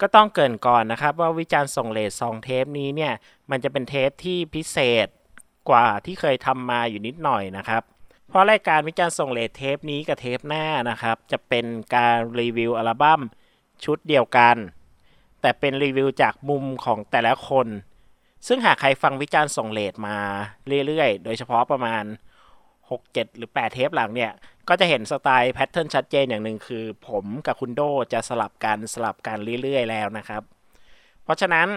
ก็ต้องเกริ่นก่อนนะครับ ว่าวิจารณ์ส่งเดชของเทปนี้เนี่ย มันจะเป็นเทปที่พิเศษกว่าที่เคยทำมาอยู่นิดหน่อยนะครับ เพราะรายการวิจารณ์ส่งเดชเทปนี้กับเทปหน้านะครับ จะเป็นการรีวิวอัลบั้มชุดเดียวกัน แต่เป็นรีวิวจากมุมของแต่ละคน ซึ่งหากใครฟังวิจารณ์ส่งเดชมาเรื่อยๆ โดยเฉพาะประมาณ 6 7 หรือ 8 เทปหลังเนี่ย ก็จะเห็นสไตล์ pattern ชัดเจนอย่างหนึ่งคือ ผมกับคุณโดจะสลับกันสลับกันเรื่อยๆแล้วนะครับ เพราะฉะนั้น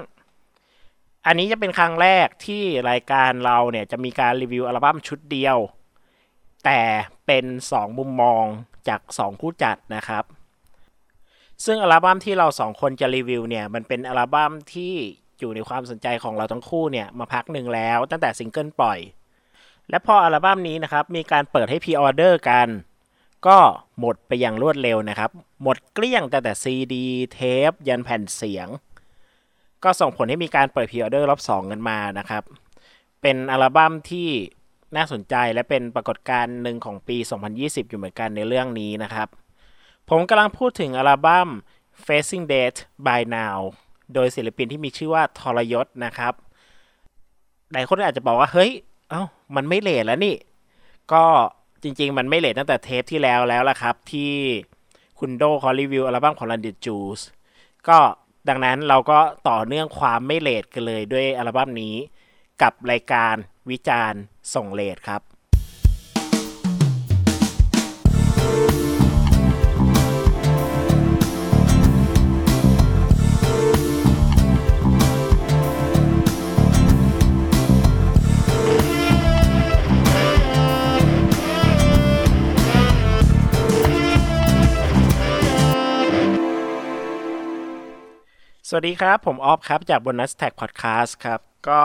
อันนี้จะเป็นครั้งแรกที่รายการเราเนี่ยจะมีการรีวิวอัลบั้มชุดเดียว แต่เป็น 2 มุมมองจาก 2 ผู้จัดนะครับ ซึ่งอัลบั้มที่เราสองคนจะรีวิวเนี่ยมันเป็นอัลบั้มที่อยู่ในความสนใจของเราทั้งคู่เนี่ยมาพักหนึ่งแล้วตั้งแต่ซิงเกิลปล่อย และพออัลบั้มนี้นะครับมีการเปิดให้ pre-order กัน ก็หมดไปอย่างรวดเร็วนะครับ หมดเกลี้ยงแต่แต่ซีดีเทปยันแผ่นเสียง ก็ส่งผลให้มีการเปิดพรีออเดอร์รอบ2กันมานะครับ เป็นอัลบั้มที่น่าสนใจและเป็นปรากฏการณ์หนึ่งของปี 2020 อยู่เหมือนกันในเรื่องนี้นะครับ ผมกำลังพูดถึงอัลบั้ม Facing Death by Now โดยศิลปินที่มีชื่อว่าทรยศนะครับ หลายคนอาจจะบอกว่า เฮ้ย เอ้ามันไม่เลทแล้วนี่ ก็จริง ๆ มันไม่เลทตั้งแต่เทปที่แล้วแล้วละครับ ที่คุณโดเขารีวิวอัลบั้มของ London Juice ก็ดังนั้นเราก็ต่อเนื่องความไม่เลทกันเลยด้วยอัลบั้มนี้ กับรายการวิจารณ์ส่งเลทครับ สวัสดีครับ ผมออฟครับ จาก Bonus Tag Podcast ครับ ก็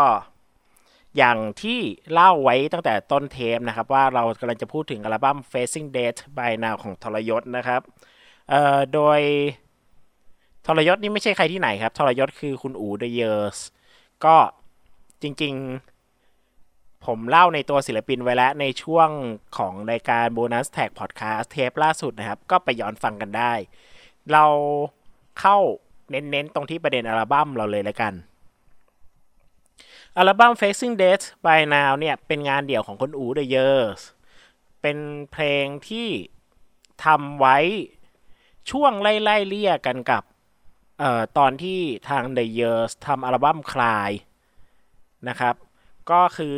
อย่างที่เล่าไว้ตั้งแต่ต้นเทปนะครับ ว่าเรากำลังจะพูดถึงอัลบั้ม Facing Death by Now ของทรยศนะครับเอ่อโดยทรยศนี่ไม่ใช่ใครที่ไหนครับ ทรยศคือคุณอู The Years ก็จริงๆ ผมเล่าในตัวศิลปินไว้แล้วในช่วงของรายการ Bonus Tag Podcast เทปล่าสุดนะครับ ก็ไปย้อนฟังกันได้ เราเข้า เน้นๆ ตรงที่ประเด็นอัลบั้มเราเลยแล้วกัน อัลบั้ม Facing Death by Now เนี่ย เป็นงานเดี่ยวของคนอู The Years เป็นเพลงที่ทำไว้ช่วงไล่ๆเลี่ยกันกับออตอนที่ทาง The Years ทำอัลบั้มคลายนะครับ ก็คือ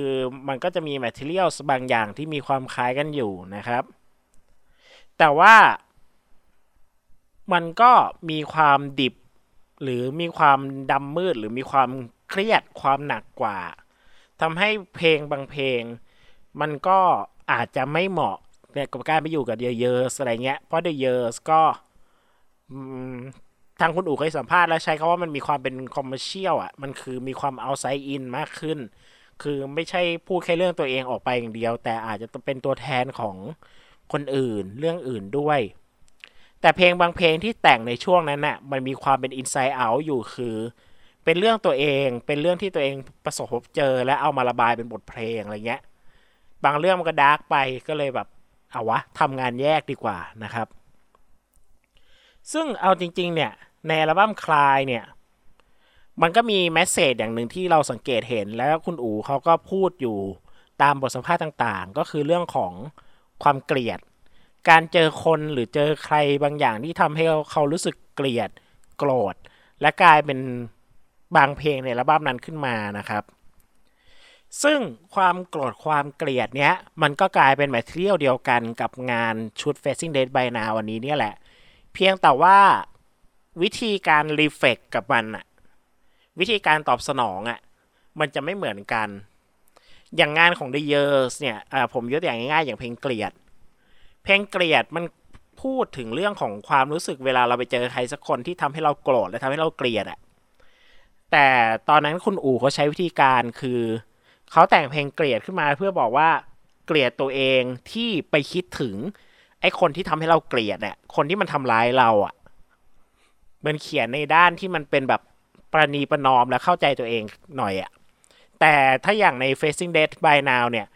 มันก็จะมี Materials บางอย่างที่มีความคล้ายกันอยู่นะครับ แต่ว่ามันก็มีความดิบ หรือมีความดำมืดหรือมีความเครียดความหนักกว่าทำให้เพลงบางเพลง มันก็อาจจะไม่เหมาะกับการไปอยู่กับ The Yers อะไรเงี้ย เพราะ The Yers ก็ทางคุณอู๋เคยสัมภาษณ์แล้วใช้คำว่ามันมีความเป็น commercial อะ มันคือมีความ outside in มากขึ้น คือไม่ใช่พูดแค่เรื่องตัวเองออกไปอย่างเดียว แต่อาจจะเป็นตัวแทนของคนอื่น เรื่องอื่นด้วย แต่เพลงบางเพลงที่แต่งในช่วงนั้นน่ะมันมีความเป็น inside out อยู่คือ เป็นเรื่องตัวเองเป็นเรื่องที่ตัวเองประสบพบเจอ และเอามาระบายเป็นบทเพลงอะไรเงี้ยบางเรื่องมันก็ dark ไปก็เลยแบบเอาวะทำงานแยกดีกว่านะครับ ซึ่งเอาจริง ๆ เนี่ย ในอัลบั้มคลายเนี่ย มันก็มี message อย่างหนึ่งที่เราสังเกตเห็นแล้วคุณอู๋เขาก็พูดอยู่ตามบทสัมภาษณ์ต่างๆ ก็คือเรื่องของความเกลียด การเจอคนหรือเจอใครบางอย่างที่ทำให้เขารู้สึกเกลียดโกรธ และกลายเป็นบางเพลงในอัลบั้มนั้นขึ้นมานะครับ ซึ่งความโกรธความเกลียดเนี้ย มันก็กลายเป็น material เดียวกันกับงานชุด Facing Death By Now วันนี้เนี่ยแหละ เพียงแต่ว่าวิธีการ reflect กับมันอะวิธีการตอบสนองอะมันจะไม่เหมือนกัน อย่างงานของ The Years เนี่ยผมยกตัวอย่างง่ายๆ อย่างเพลงเกลียด เพลงเกลียดมันพูดถึงเรื่องของความรู้สึกเวลาเราไปเจอใครสักคนที่ทำให้เราโกรธและทำให้เราเกลียดอะแต่ตอนนั้นคุณอู๋เขาใช้วิธีการคือเขาแต่งเพลงเกลียดขึ้นมาเพื่อบอกว่าเกลียดตัวเองที่ไปคิดถึง ไอ้คนที่ทำให้เราเกลียดเนี่ยคนที่มันทำร้ายเราอะ่ะมันเขียนในด้านที่มันเป็นแบบประนีประนอมและเข้าใจตัวเองหน่อยอะ่ะแต่ถ้าอย่างใน Facing Death by Now เนี่ย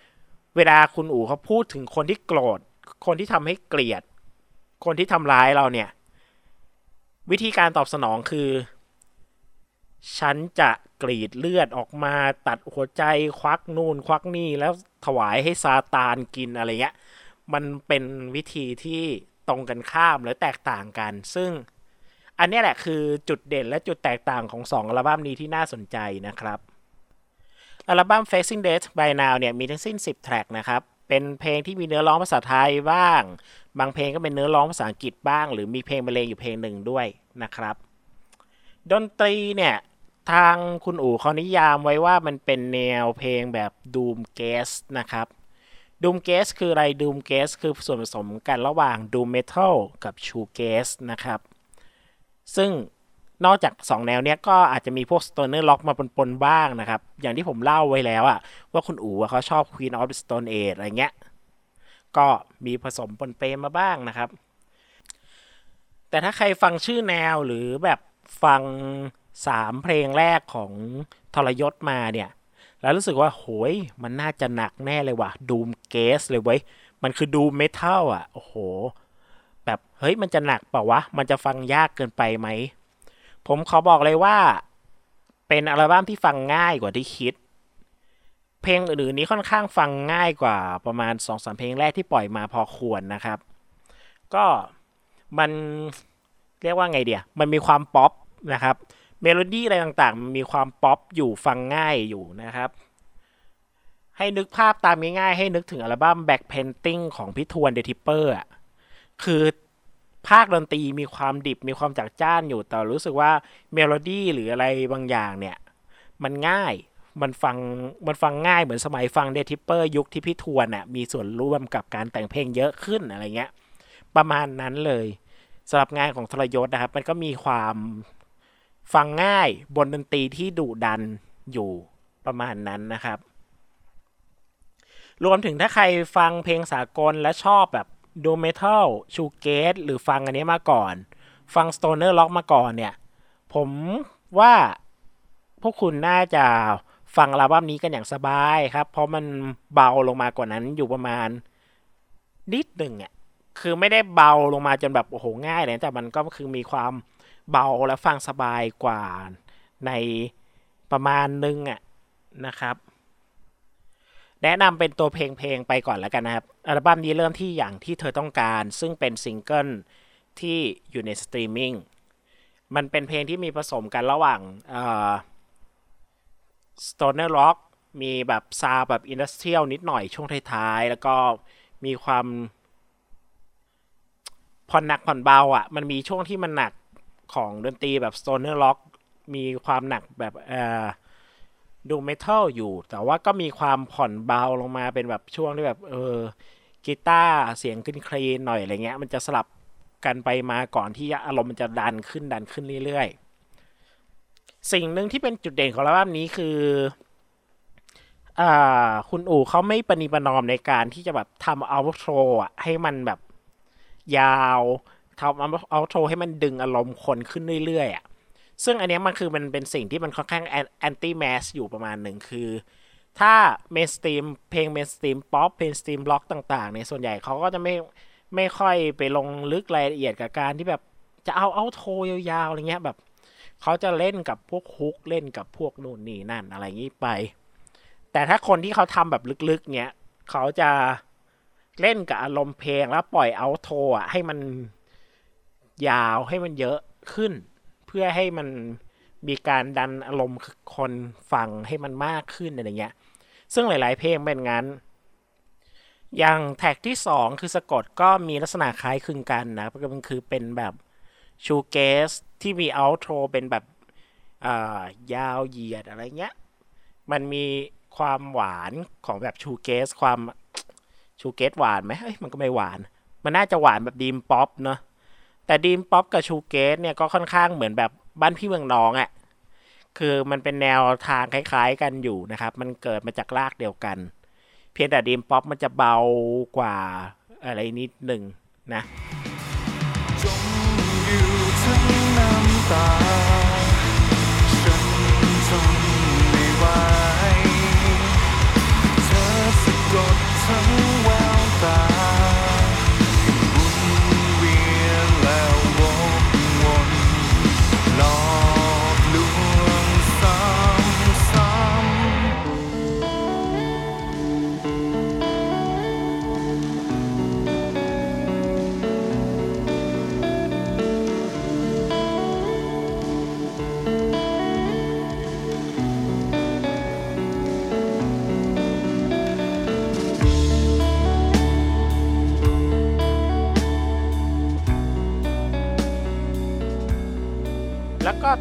เวลาคุณอู๋เขาพูดถึงคนที่โกรธ คนที่ทำให้เกลียด คนที่ทำร้ายเราเนี่ย วิธีการตอบสนองคือ ฉันจะกรีดเลือดออกมาตัดหัวใจควักนู่นควักนี่แล้วถวายให้ซาตานกินอะไรเงี้ย มันเป็นวิธีที่ตรงกันข้ามหรือแตกต่างกัน ซึ่งอันนี้แหละคือจุดเด่นและจุดแตกต่างของ2อัลบั้มนี้ที่น่าสนใจนะครับ อัลบั้ม Facing Death by Now เนี่ยมีทั้งสิ้น 10 แทร็กนะครับ เป็นเพลงที่มีเนื้อร้องภาษาไทยบ้าง บางเพลงก็เป็นเนื้อร้องภาษาอังกฤษบ้าง หรือมีเพลงบรรเลงอยู่เพลงหนึ่งด้วยนะครับ ดนตรีเนี่ยทางคุณอู๋เขานิยามไว้ว่ามันเป็นแนวเพลงแบบ Doom Gas นะครับ Doom Gas คืออะไร Doom Gas คือส่วนผสมกันระหว่าง Doom Metal กับ Shoe Gas นะครับ ซึ่ง นอกจาก2แนวเนี้ยก็อาจจะมีพวก Stoner Rock มาปนๆบ้างนะครับ อย่างที่ผมเล่าไว้แล้วอะว่าคุณอู๋เขาชอบ Queen of the Stone Age อะไรเงี้ย ก็มีผสมปนเปมาบ้างนะครับ แต่ถ้าใครฟังชื่อแนวหรือแบบฟังสามเพลงแรกของทรยศมาเนี่ย แล้วรู้สึกว่าโหยมันน่าจะหนักแน่เลยว่ะดูมเกสเลยเว้ย มันคือดูเมทัลอะ โอ้โห แบบเฮ้ยมันจะหนักเปล่าวะ มันจะฟังยากเกินไปไหม ผมขอบอกเลยว่า เป็นอัลบั้มที่ฟังง่ายกว่าที่คิด เพลงอื่นๆนี้ค่อนข้างฟังง่ายกว่าประมาณ2อสเพลงแรกที่ปล่อยมาพอควรนะครับ ก็มันเรียกว่าไงดีอะมันมีความป๊อปนะครับ เมโลดี้อะไรต่างๆ มันมีความป๊อปอยู่ฟังง่ายอยู่นะครับ ให้นึกภาพตามง่ายๆ ให้นึกถึงอัลบั้ม Back Painting ของพี่ทวน Day Tripper คือ ภาคดนตรีมีความดิบมีความจัดจ้านอยู่แต่รู้สึกว่าเมโลดี้หรืออะไรบางอย่างเนี่ย มันง่ายมันฟังมันฟังง่ายเหมือนสมัยฟัง Day Tripper ยุคที่พี่ทวนอะมีส่วนร่วมกับการแต่งเพลงเยอะขึ้นอะไรเงี้ย ประมาณนั้นเลยสำหรับงานของทรยศนะครับ มันก็มีความฟังง่ายบนดนตรีที่ดุดันอยู่ประมาณนั้นนะครับ รวมถึงถ้าใครฟังเพลงสากลและชอบแบบ doom metal shoegaze หรือฟังอันนี้มาก่อน ฟัง stoner rock มาก่อนเนี่ย ผมว่าพวกคุณน่าจะฟังอัลบั้มนี้กันอย่างสบายครับ เพราะมันเบาลงมากว่านั้นอยู่ประมาณนิดหนึ่งอะคือไม่ได้เบาลงมาจนแบบโอ้โหง่ายเลยแต่มันก็คือมีความเบาและฟังสบายกว่าในประมาณนึงอะนะครับ แนะนำเป็นตัวเพลงเพลงไปก่อนแล้วกันนะครับ อัลบั้มนี้เริ่มที่อย่างที่เธอต้องการ ซึ่งเป็นซิงเกิลที่อยู่ในสตรีมมิ่งมันเป็นเพลงที่มีผสมกันระหว่างStoner Rock มีแบบซาวด์แบบ industrial นิดหน่อยช่วงท้ายๆ แล้วก็มีความผ่อนหนักผ่อนเบาอะ มันมีช่วงที่มันหนักของดนตรีแบบ Stoner Rock มีความหนักแบบเอ่อ Doom Metal อยู่ แต่ว่าก็มีความผ่อนเบาลงมาเป็นแบบช่วงที่แบบ เออกีตาร์เสียงขึ้น clean หน่อยอะไรเงี้ย มันจะสลับกันไปมาก่อนที่อารมณ์มันจะดันขึ้นดันขึ้นเรื่อยๆ สิ่งหนึ่งที่เป็นจุดเด่นของอัลบั้มนี้คืออ่าคุณอู๋เขาไม่ประนีประนอมในการที่จะแบบทำ outro อะให้มันแบบยาวทำ outro ให้มันดึงอารมณ์คนขึ้นเรื่อยๆอะ ซึ่งอันนี้มันคือมันเป็นสิ่งที่มันค่อนข้าง anti mass อยู่ประมาณหนึ่งคือ ถ้า mainstream เพลง mainstream pop เพลง stream rock ต่างๆเนี่ยส่วนใหญ่เขาก็จะไม่ไม่ค่อยไปลงลึกรายละเอียดกับการที่แบบจะเอาเอาโทรยาวๆอะไรเงี้ยแบบเขาจะเล่นกับพวกฮุกเล่นกับพวกนู่นนี่นั่นอะไรงี้ไป แต่ถ้าคนที่เขาทำแบบลึกๆเนี้ยเขาจะเล่นกับอารมณ์เพลงแล้วปล่อยเอาโทรอะให้มันยาวให้มันเยอะขึ้น พื่อให้มันมีการดันอารมณ์คนฟังให้มันมากขึ้นอะไรเงี้ย ซึ่งหลายๆ เพลงเป็นงั้น อย่างแท็กที่ 2 คือสะกดก็มีลักษณะคล้ายคลึงกันนะก็มันคือเป็นแบบshoegaze ที่มี outro เป็นแบบยาวเหยียดอะไรเงี้ย มันมีความหวานของแบบ shoegaze ความ shoegaze หวานไหมเอ้ยมันก็ไม่หวาน มันน่าจะหวานแบบ dream pop เนาะ แต่ dream pop กับ shoegaze เนี่ยก็ค่อนข้างเหมือนแบบบ้านพี่เมืองน้องอะ่ะคือมันเป็นแนวทางคล้าย ๆ กันอยู่นะครับ มันเกิดมาจากรากเดียวกัน เพียงแต่ dream pop มันจะเบากว่าอะไรนิดหนึ่งนะจมอยู่ทั้งน้ำตา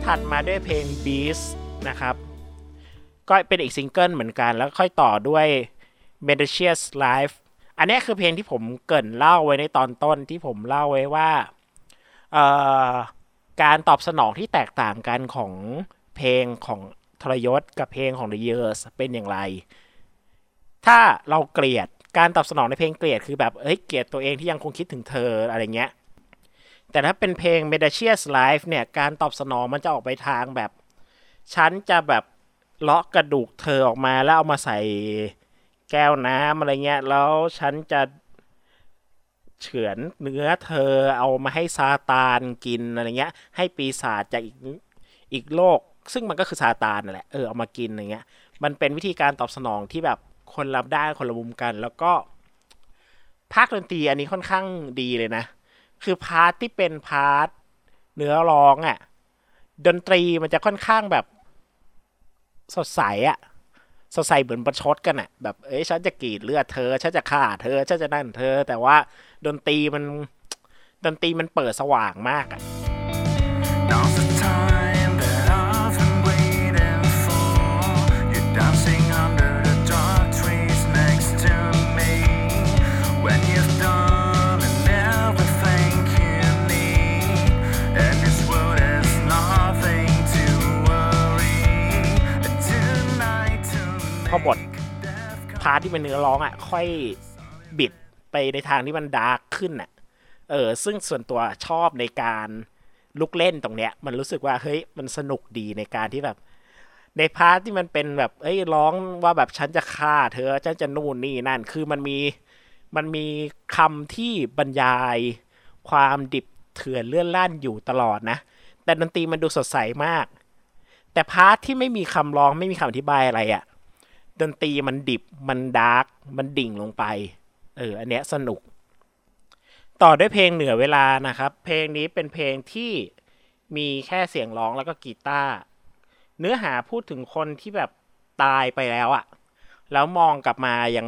ถัดมาด้วยเพลง Beast นะครับ ก็เป็นอีกซิงเกิลเหมือนกัน แล้วค่อยต่อด้วย m e d i c i o u s Life อันนี้คือเพลงที่ผมเกินเล่าไว้ในตอนต้นที่ผมเล่าไว้ว่า การตอบสนองที่แตกต่างกันของเพลงของทรยศกับเพลงของ The Years เป็นอย่างไร ถ้าเราเกลียดการตอบสนองในเพลงเกลียดคือแบบเฮ้ยเกลียดตัวเองที่ยังคงคิดถึงเธออะไรเงี้ย แต่ถ้าเป็นเพลง m e d a c i o u s Life เนี่ย การตอบสนองมันจะออกไปทางแบบ ฉันจะแบบเลาะกระดูกเธอออกมาแล้วเอามาใส่แก้วน้ำอะไรเงี้ย แล้วฉันจะเฉือนเนื้อเธอเอามาให้ซาตานกินอะไรเงี้ย ให้ปีศาจจากอีกอีกโลก ซึ่งมันก็คือซาตานนั่นแหละเออเอามากินอะไรเงี้ย มันเป็นวิธีการตอบสนองที่แบบคนรับได้คนละมุมกัน แล้วก็ภาคดนตรีอันนี้ค่อนข้างดีเลยนะ คือ part ที่เป็น part เนื้อร้องอะ่ะ ดนตรีมันจะค่อนข้างแบบสดใสอะ่ะสดใสเหมือนประชดกันอะ่ะ แบบเอ้ยฉันจะกรีดเลือดเธอฉันจะฆ่าเธอฉันจะนั่นเธอ แต่ว่าดนตรีมันดนตรีมันเปิดสว่างมากอะ่ะ part ที่เป็นเนื้อร้องอะ ค่อยบิดไปในทางที่มัน dark ขึ้นอะ เออ ซึ่งส่วนตัวชอบในการลูกเล่นตรงเนี้ย มันรู้สึกว่าเฮ้ยมันสนุกดีในการที่แบบ ใน part ที่มันเป็นแบบเอ้ยร้องว่าแบบฉันจะฆ่าเธอฉันจะนู่นนี่นั่น คือมันมีมันมีคำที่บรรยายความดิบเถื่อนเลื่อนล่านอยู่ตลอดนะ แต่ดนตรีมันดูสดใสมาก แต่ part ที่ไม่มีคำร้องไม่มีคำอธิบายอะไรอะ่ะ ดนตรีมันดิบมัน dark มันดิ่งลงไปเอออันเนี้ยสนุก ต่อด้วยเพลงเหนือเวลานะครับ เพลงนี้เป็นเพลงที่มีแค่เสียงร้องแล้วก็กีตาร์เนื้อหาพูดถึงคนที่แบบตายไปแล้วอะแล้วมองกลับมายัง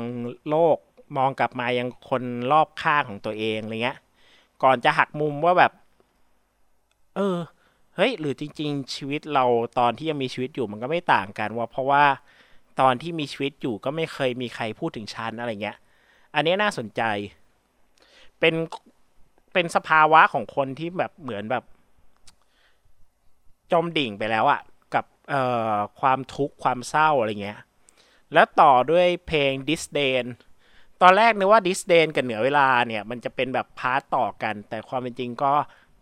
โลก มองกลับมายังคนรอบข้างของตัวเองอะไรเงี้ย ก่อนจะหักมุมว่าแบบ เออ เฮ้ย หรือจริง ๆ ชีวิตเราตอนที่ยังมีชีวิตอยู่มันก็ไม่ต่างกันว่าเพราะว่า ตอนที่มีชีวิตอยู่ก็ไม่เคยมีใครพูดถึงฉันอะไรเงี้ย อันนี้น่าสนใจ เป็นเป็นสภาวะของคนที่แบบเหมือนแบบ จมดิ่งไปแล้วอะกับเอ่อความทุกข์ความเศร้าอะไรเงี้ย แล้วต่อด้วยเพลง Disdain ตอนแรกนึกว่า Disdain กับเหนือเวลาเนี่ย มันจะเป็นแบบพาร์ตต่อกัน แต่ความเป็นจริงก็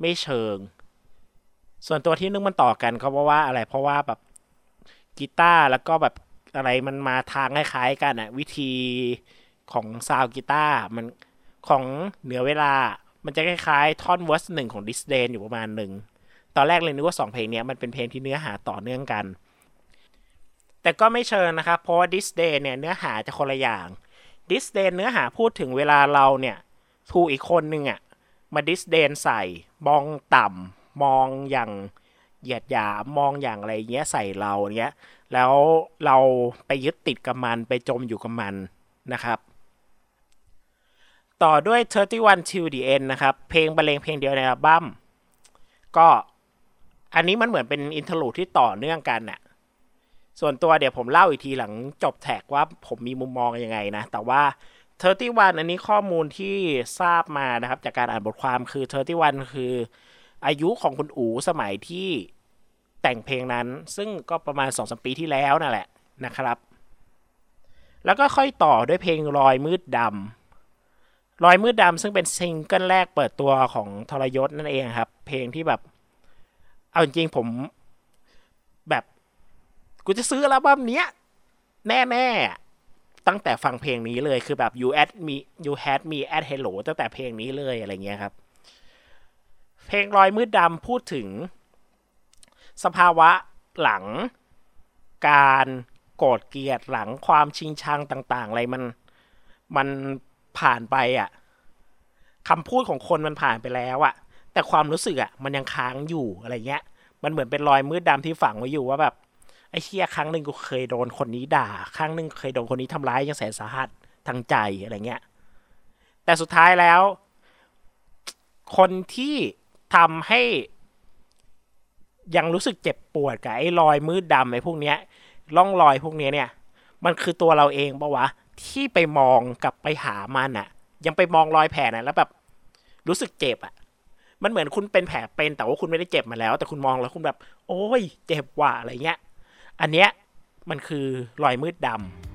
ไม่เชิง ส่วนตัวที่นึกมันต่อกันเขาเพราะว่าอะไรเพราะว่าแบบกีตาร์แล้วก็แบบ อะไรมันมาทางคล้ายๆกันอะวิธีของซาวด์กีตาร์มันของเหนือเวลา มันจะคล้ายๆท่อน verse หนึ่งของ Disdain อยู่ประมาณหนึ่งตอนแรกเลยนึกว่าสองเพลงนี้มันเป็นเพลงที่เนื้อหาต่อเนื่องกัน แต่ก็ไม่เชิงนะครับ เพราะว่า Disdain เนี่ยเนื้อหาจะคนละอย่าง Disdain เนื้อหาพูดถึงเวลาเราเนี่ยถูกอีกคนหนึ่งอะมาดิสเดนใส่มองต่ำมองอย่างเหยียดหยามมองอย่างอะไรเงี้ยใส่เราเนี้ย แล้วเราไปยึดติดกับมันไปจมอยู่กับมันนะครับ ต่อด้วย 31 till the end นะครับ เพลงบรรเลงเพลงเดียวในอัลบั้มก็อันนี้มันเหมือนเป็นอินทลูที่ต่อเนื่องกันน่ะส่วนตัวเดี๋ยวผมเล่าอีกทีหลังจบแท็กว่าผมมีมุมมองยังไงนะ แต่ว่า31อันนี้ข้อมูลที่ทราบมานะครับ จากการอ่านบทความคือ31คืออายุของคุณอู๋สมัยที่ แต่งเพลงนั้น ซึ่งก็ประมาณสองสมปีที่แล้วนั่นแหละนะครับ แล้วก็ค่อยต่อด้วยเพลงรอยมืดดำรอยมืดดำซึ่งเป็นซิงเกิลแรกเปิดตัวของทรยศนั่นเองครับ เพลงที่แบบ เอาจริงผมแบบกูจะซื้ออัลบั้มเนี้ย แน่ๆ ตั้งแต่ฟังเพลงนี้เลยคือแบบ you at me you had me at hello ตั้งแต่เพลงนี้เลยอะไรเงี้ยครับ เพลงรอยมืดดำพูดถึง สภาวะหลังการโกรธเกลียดหลังความชิงชังต่าง ๆ อะไรมันมันผ่านไปอะ่ะคำพูดของคนมันผ่านไปแล้วอะ่ะ แต่ความรู้สึกอะ่ะ มันยังค้างอยู่อะไรเงี้ย มันเหมือนเป็นรอยมืดดำที่ฝังไว้อยู่ว่าแบบไอ้เชี่ยครั้งหนึ่งกูเคยโดนคนนี้ด่า ครั้งหนึ่งเคยโดนคนนี้ทำร้ายยังแสนสาหัสทางใจอะไรเงี้ย แต่สุดท้ายแล้ว คนที่ทำให้ ยังรู้สึกเจ็บปวดกับไอ้รอยมืดดำไอ้พวกเนี้ยร่องรอยพวกเนี้ยเนี่ย มันคือตัวเราเองปะวะที่ไปมองกลับไปหามันอะยังไปมองรอยแผลนะแล้วแบบรู้สึกเจ็บอะมันเหมือนคุณเป็นแผลเป็นแต่ว่าคุณไม่ได้เจ็บมาแล้ว แต่คุณมองแล้วคุณแบบ โอ้ย เจ็บว่ะอะไรเงี้ย อันเนี้ยมันคือรอยมืดดำ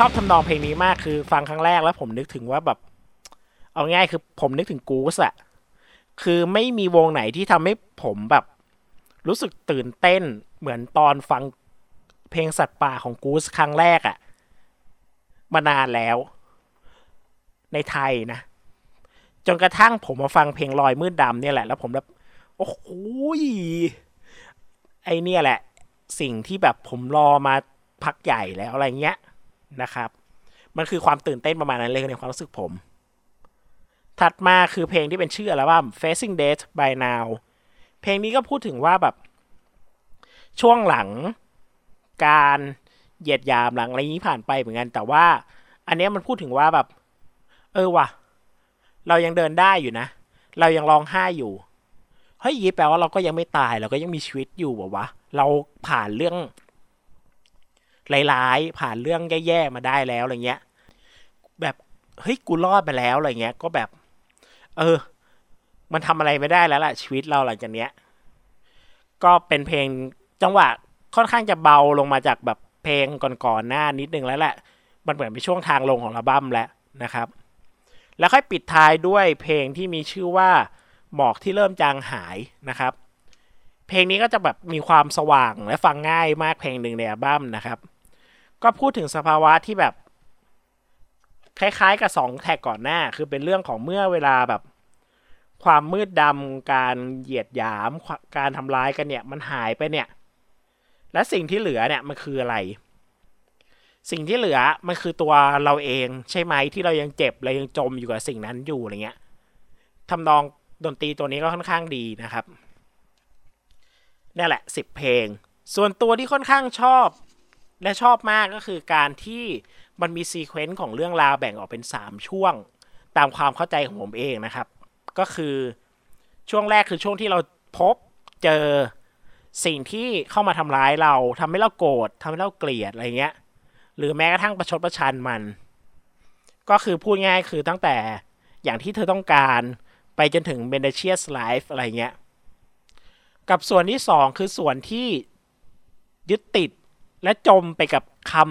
ชอบทำนองเพลงนี้มากคือฟังครั้งแรกแล้วผมนึกถึงว่าแบบ เอาง่ายคือผมนึกถึงกูสอะคือไม่มีวงไหนที่ทำให้ผมแบบ รู้สึกตื่นเต้นเหมือนตอนฟังเพลงสัตว์ป่าของกูสครั้งแรกอะมานานแล้ว ในไทยนะ จนกระทั่งผมมาฟังเพลงลอยมืดดำเนี่ยแหละ แล้วผมแบบโอ้โหไอเนี่ยแหละ สิ่งที่แบบผมรอมาพักใหญ่แล้วอะไรเงี้ย นะครับ มันคือความตื่นเต้นประมาณนั้นเลยในความรู้สึกผม ถัดมาคือเพลงที่เป็นชื่ออัลบั้ม Facing Death by Now เพลงนี้ก็พูดถึงว่าแบบ ช่วงหลังการเหยียดยามหลังอะไรนี้ผ่านไปเหมือนกัน แต่ว่า อันนี้มันพูดถึงว่าแบบ เออว่ะ เรายังเดินได้อยู่นะ เรายังร้องไห้อยู่เฮ้ยยีแปลว่าเราก็ยังไม่ตายเราก็ยังมีชีวิตอยู่บอกวะ เราผ่านเรื่อง ร้ายๆ ผ่านเรื่องแย่ๆมาได้แล้วอะไรเงี้ย แบบเฮ้ยกูรอดมาแล้วอะไรเงี้ย ก็แบบ เออ มันทำอะไรไม่ได้แล้วล่ะชีวิตเราหลังจากเนี้ย ก็เป็นเพลงจังหวะค่อนข้างจะเบาลงมาจากแบบเพลงก่อนๆหน้านิดนึงแล้วแหละ มันเหมือนเป็นช่วงทางลงของอัลบั้มแล้วนะครับ แล้วค่อยปิดท้ายด้วยเพลงที่มีชื่อว่าหมอกที่เริ่มจางหายนะครับ เพลงนี้ก็จะแบบมีความสว่างและฟังง่ายมากเพลงหนึ่งในอัลบั้มนะครับ ก็พูดถึงสภาวะที่แบบ คล้ายๆกับสองแท็กก่อนหน้า คือเป็นเรื่องของเมื่อเวลาแบบ ความมืดดำการเหยียดหยามการทำร้ายกันเนี่ย มันหายไปเนี่ย และสิ่งที่เหลือเนี่ยมันคืออะไร สิ่งที่เหลือมันคือตัวเราเองใช่ไหมที่เรายังเจ็บเรายังจมอยู่กับสิ่งนั้นอยู่อะไรเงี้ยทำนองดนตรีตัวนี้ก็ค่อนข้างดีนะครับนี่แหละสิบเพลง ส่วนตัวที่ค่อนข้างชอบ และชอบมากก็คือการที่มันมีซีเควนต์ของเรื่องราวแบ่งออกเป็น 3 ช่วง ตามความเข้าใจของผมเองนะครับ ก็คือช่วงแรกคือช่วงที่เราพบเจอสิ่งที่เข้ามาทำร้ายเราทำให้เราโกรธทำให้เราเกลียดอะไรเงี้ย หรือแม้กระทั่งประชดประชันมัน ก็คือพูดง่ายคือตั้งแต่อย่างที่เธอต้องการไปจนถึง b e n d a c i o u s Life อะไรเงี้ย กับส่วนที่สองคือส่วนที่ยึดติด และจมไปกับคำ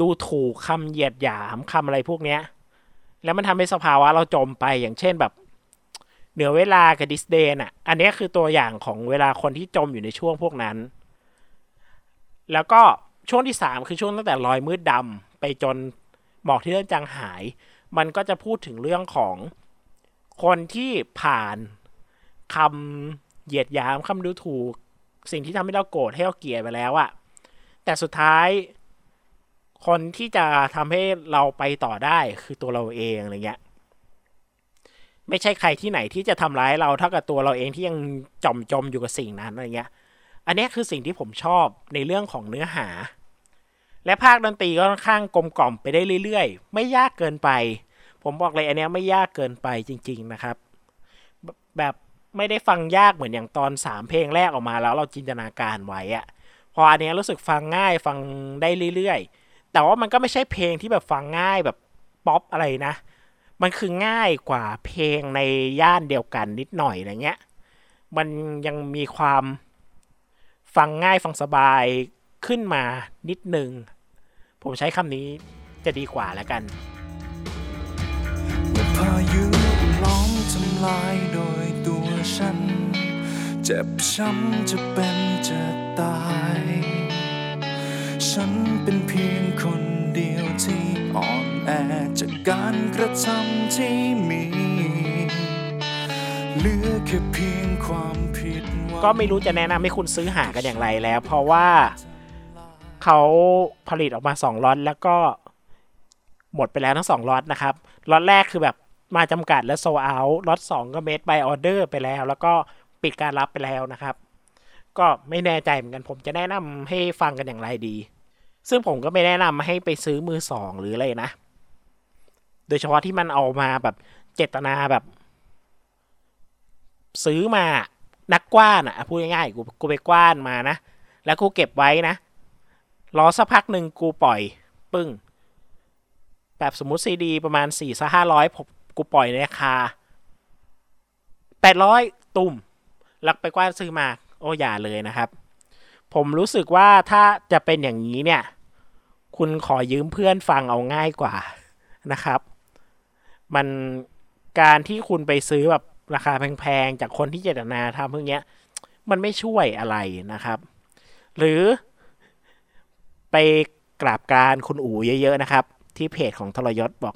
ดูถูกคำเหยียดหยามคำอะไรพวกเนี้ย แล้วมันทำให้สภาวะเราจมไปอย่างเช่นแบบ เหนือเวลากับดิสเดนอะ อันนี้คือตัวอย่างของเวลาคนที่จมอยู่ในช่วงพวกนั้น แล้วก็ช่วงที่สามคือช่วงตั้งแต่รอยมืดดำไปจนหมอกที่เริ่มจางหาย มันก็จะพูดถึงเรื่องของคนที่ผ่านคำเหยียดหยามคำดูถูก สิ่งที่ทำให้เราโกรธให้เราเกลียดไปแล้วอะแต่สุดท้าย คนที่จะทำให้เราไปต่อได้คือตัวเราเองอะไรเงี้ยไม่ใช่ใครที่ไหนที่จะทำร้ายเราเท่ากับตัวเราเองที่ยังจมจมอยู่กับสิ่งนั้นอะไรเงี้ย อันนี้คือสิ่งที่ผมชอบในเรื่องของเนื้อหา และภาคดนตรีก็ค่อนข้างกลมกล่อมไปได้เรื่อยๆ ไม่ยากเกินไป ผมบอกเลยอันนี้ไม่ยากเกินไปจริง ๆนะครับ แบบ ไม่ได้ฟังยากเหมือนอย่างตอนสามเพลงแรกออกมาแล้วเราจินตนาการไว้อะพออันเนี้ยรู้สึกฟังง่ายฟังได้เรื่อยๆ แต่ว่ามันก็ไม่ใช่เพลงที่แบบฟังง่ายแบบป๊อปอะไรนะ มันคือง่ายกว่าเพลงในย่านเดียวกันนิดหน่อยอะไรเงี้ย มันยังมีความฟังง่ายฟังสบายขึ้นมานิดนึง ผมใช้คำนี้จะดีกว่าแล้วกันพายุล้อมทำลายโด ฉัน เจ็บช้ำจะเป็นจะตาย ฉันเป็นเพียงคนเดียวที่อ่อนแอจากการกระทำที่มี เหลือแค่เพียงความผิดหวัง ก็ไม่รู้จะแนะนำให้คุณซื้อหากันอย่างไรแล้ว เพราะว่าเขาผลิตออกมาสองล็อตแล้วก็หมดไปแล้วทั้งสองล็อตนะครับล็อตแรกคือแบบ มาจำกัดและโซเอาล็อตสองก็เมด by ออเดอร์ไปแล้ว แล้วก็ปิดการรับไปแล้วนะครับ ก็ไม่แน่ใจเหมือนกันผมจะแนะนำให้ฟังกันอย่างไรดี ซึ่งผมก็ไม่แนะนำให้ไปซื้อมือสองหรืออะไรนะ โดยเฉพาะที่มันเอามาแบบเจตนาแบบ ซื้อมานักกว้านอะพูดง่ายๆกูกูไปกว้านมานะ แล้วกูเก็บไว้นะ รอสักพักหนึ่งกูปล่อย ปึ้ง แบบสมมุติซีดีประมาณสี่สห้าร้อยผม กูปล่อยในราคาแปดร้อยตุ่มล้วไปกว้านซื้อมา โอ้อย่าเลยนะครับ ผมรู้สึกว่าถ้าจะเป็นอย่างนี้เนี่ย คุณขอยืมเพื่อนฟังเอาง่ายกว่านะครับ มันการที่คุณไปซื้อแบบราคาแพงๆ จากคนที่เจตนาทำพวกเนี้ยมันไม่ช่วยอะไรนะครับ หรือไปกราบการคุณอู๋เยอะ ๆ นะครับ ที่เพจของทรยศบอก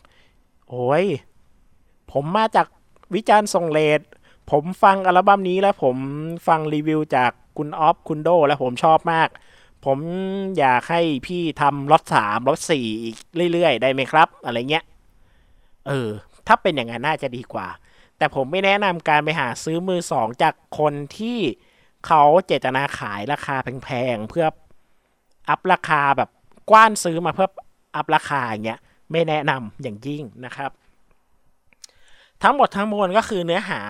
โอ้ย ผมมาจากวิจารณ์ทรงเลดผมฟังอัลบั้มนี้แล้วผมฟังรีวิวจากคุณออฟคุณโดแล้วผมชอบมาก ผมอยากให้พี่ทำรถสามรถสี่อีกเรื่อยๆ ได้ไหมครับ อะไรเงี้ย เออ ถ้าเป็นอย่างนั้นน่าจะดีกว่า แต่ผมไม่แนะนำการไปหาซื้อมือสองจากคนที่เขาเจตนาขายราคาแพงๆ เพื่ออัพราคาแบบกว้านซื้อมาเพื่ออัพราคาอย่างเงี้ย ไม่แนะนำอย่างยิ่งนะครับ ทั้งหมดทั้งมวลก็คือเนื้อหา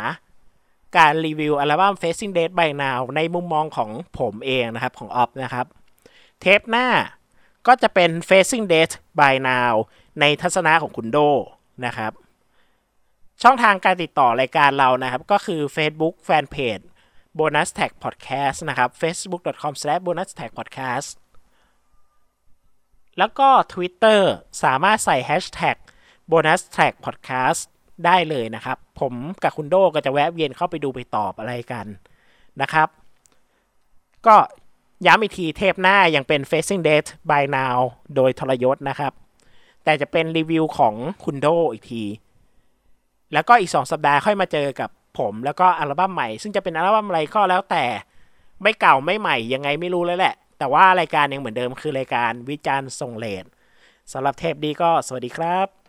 การรีวิวอัลบั้ม Facing Death by Now ในมุมมองของผมเองนะครับ ของออฟนะครับ เทปหน้าก็จะเป็น Facing Death by Now ในทัศนะของคุณโดนะครับ ช่องทางการติดต่อรายการเรานะครับ ก็คือ Facebook Fanpage Bonus Tag Podcast นะครับ facebook.com/bonus tag podcast แล้วก็ Twitter สามารถใส่ Hashtag bonus tag podcast ได้เลยนะครับ ผมกับคุณโดก็จะแวะเวียนเข้าไปดูไปตอบอะไรกันนะครับ ก็ย้ำอีกทีเทปหน้ายังเป็น Facing Death by Now โดยทรยศนะครับ แต่จะเป็นรีวิวของคุณโดอีกที แล้วก็อีก 2 สัปดาห์ค่อยมาเจอกับผมแล้วก็อัลบั้มใหม่ ซึ่งจะเป็นอัลบั้มอะไรก็แล้วแต่ไม่เก่าไม่ใหม่ยังไงไม่รู้แล้วแหละ แต่ว่ารายการยังเหมือนเดิมคือรายการวิจารณ์ทรงเลดสำหรับเทปนี้ก็สวัสดีครับ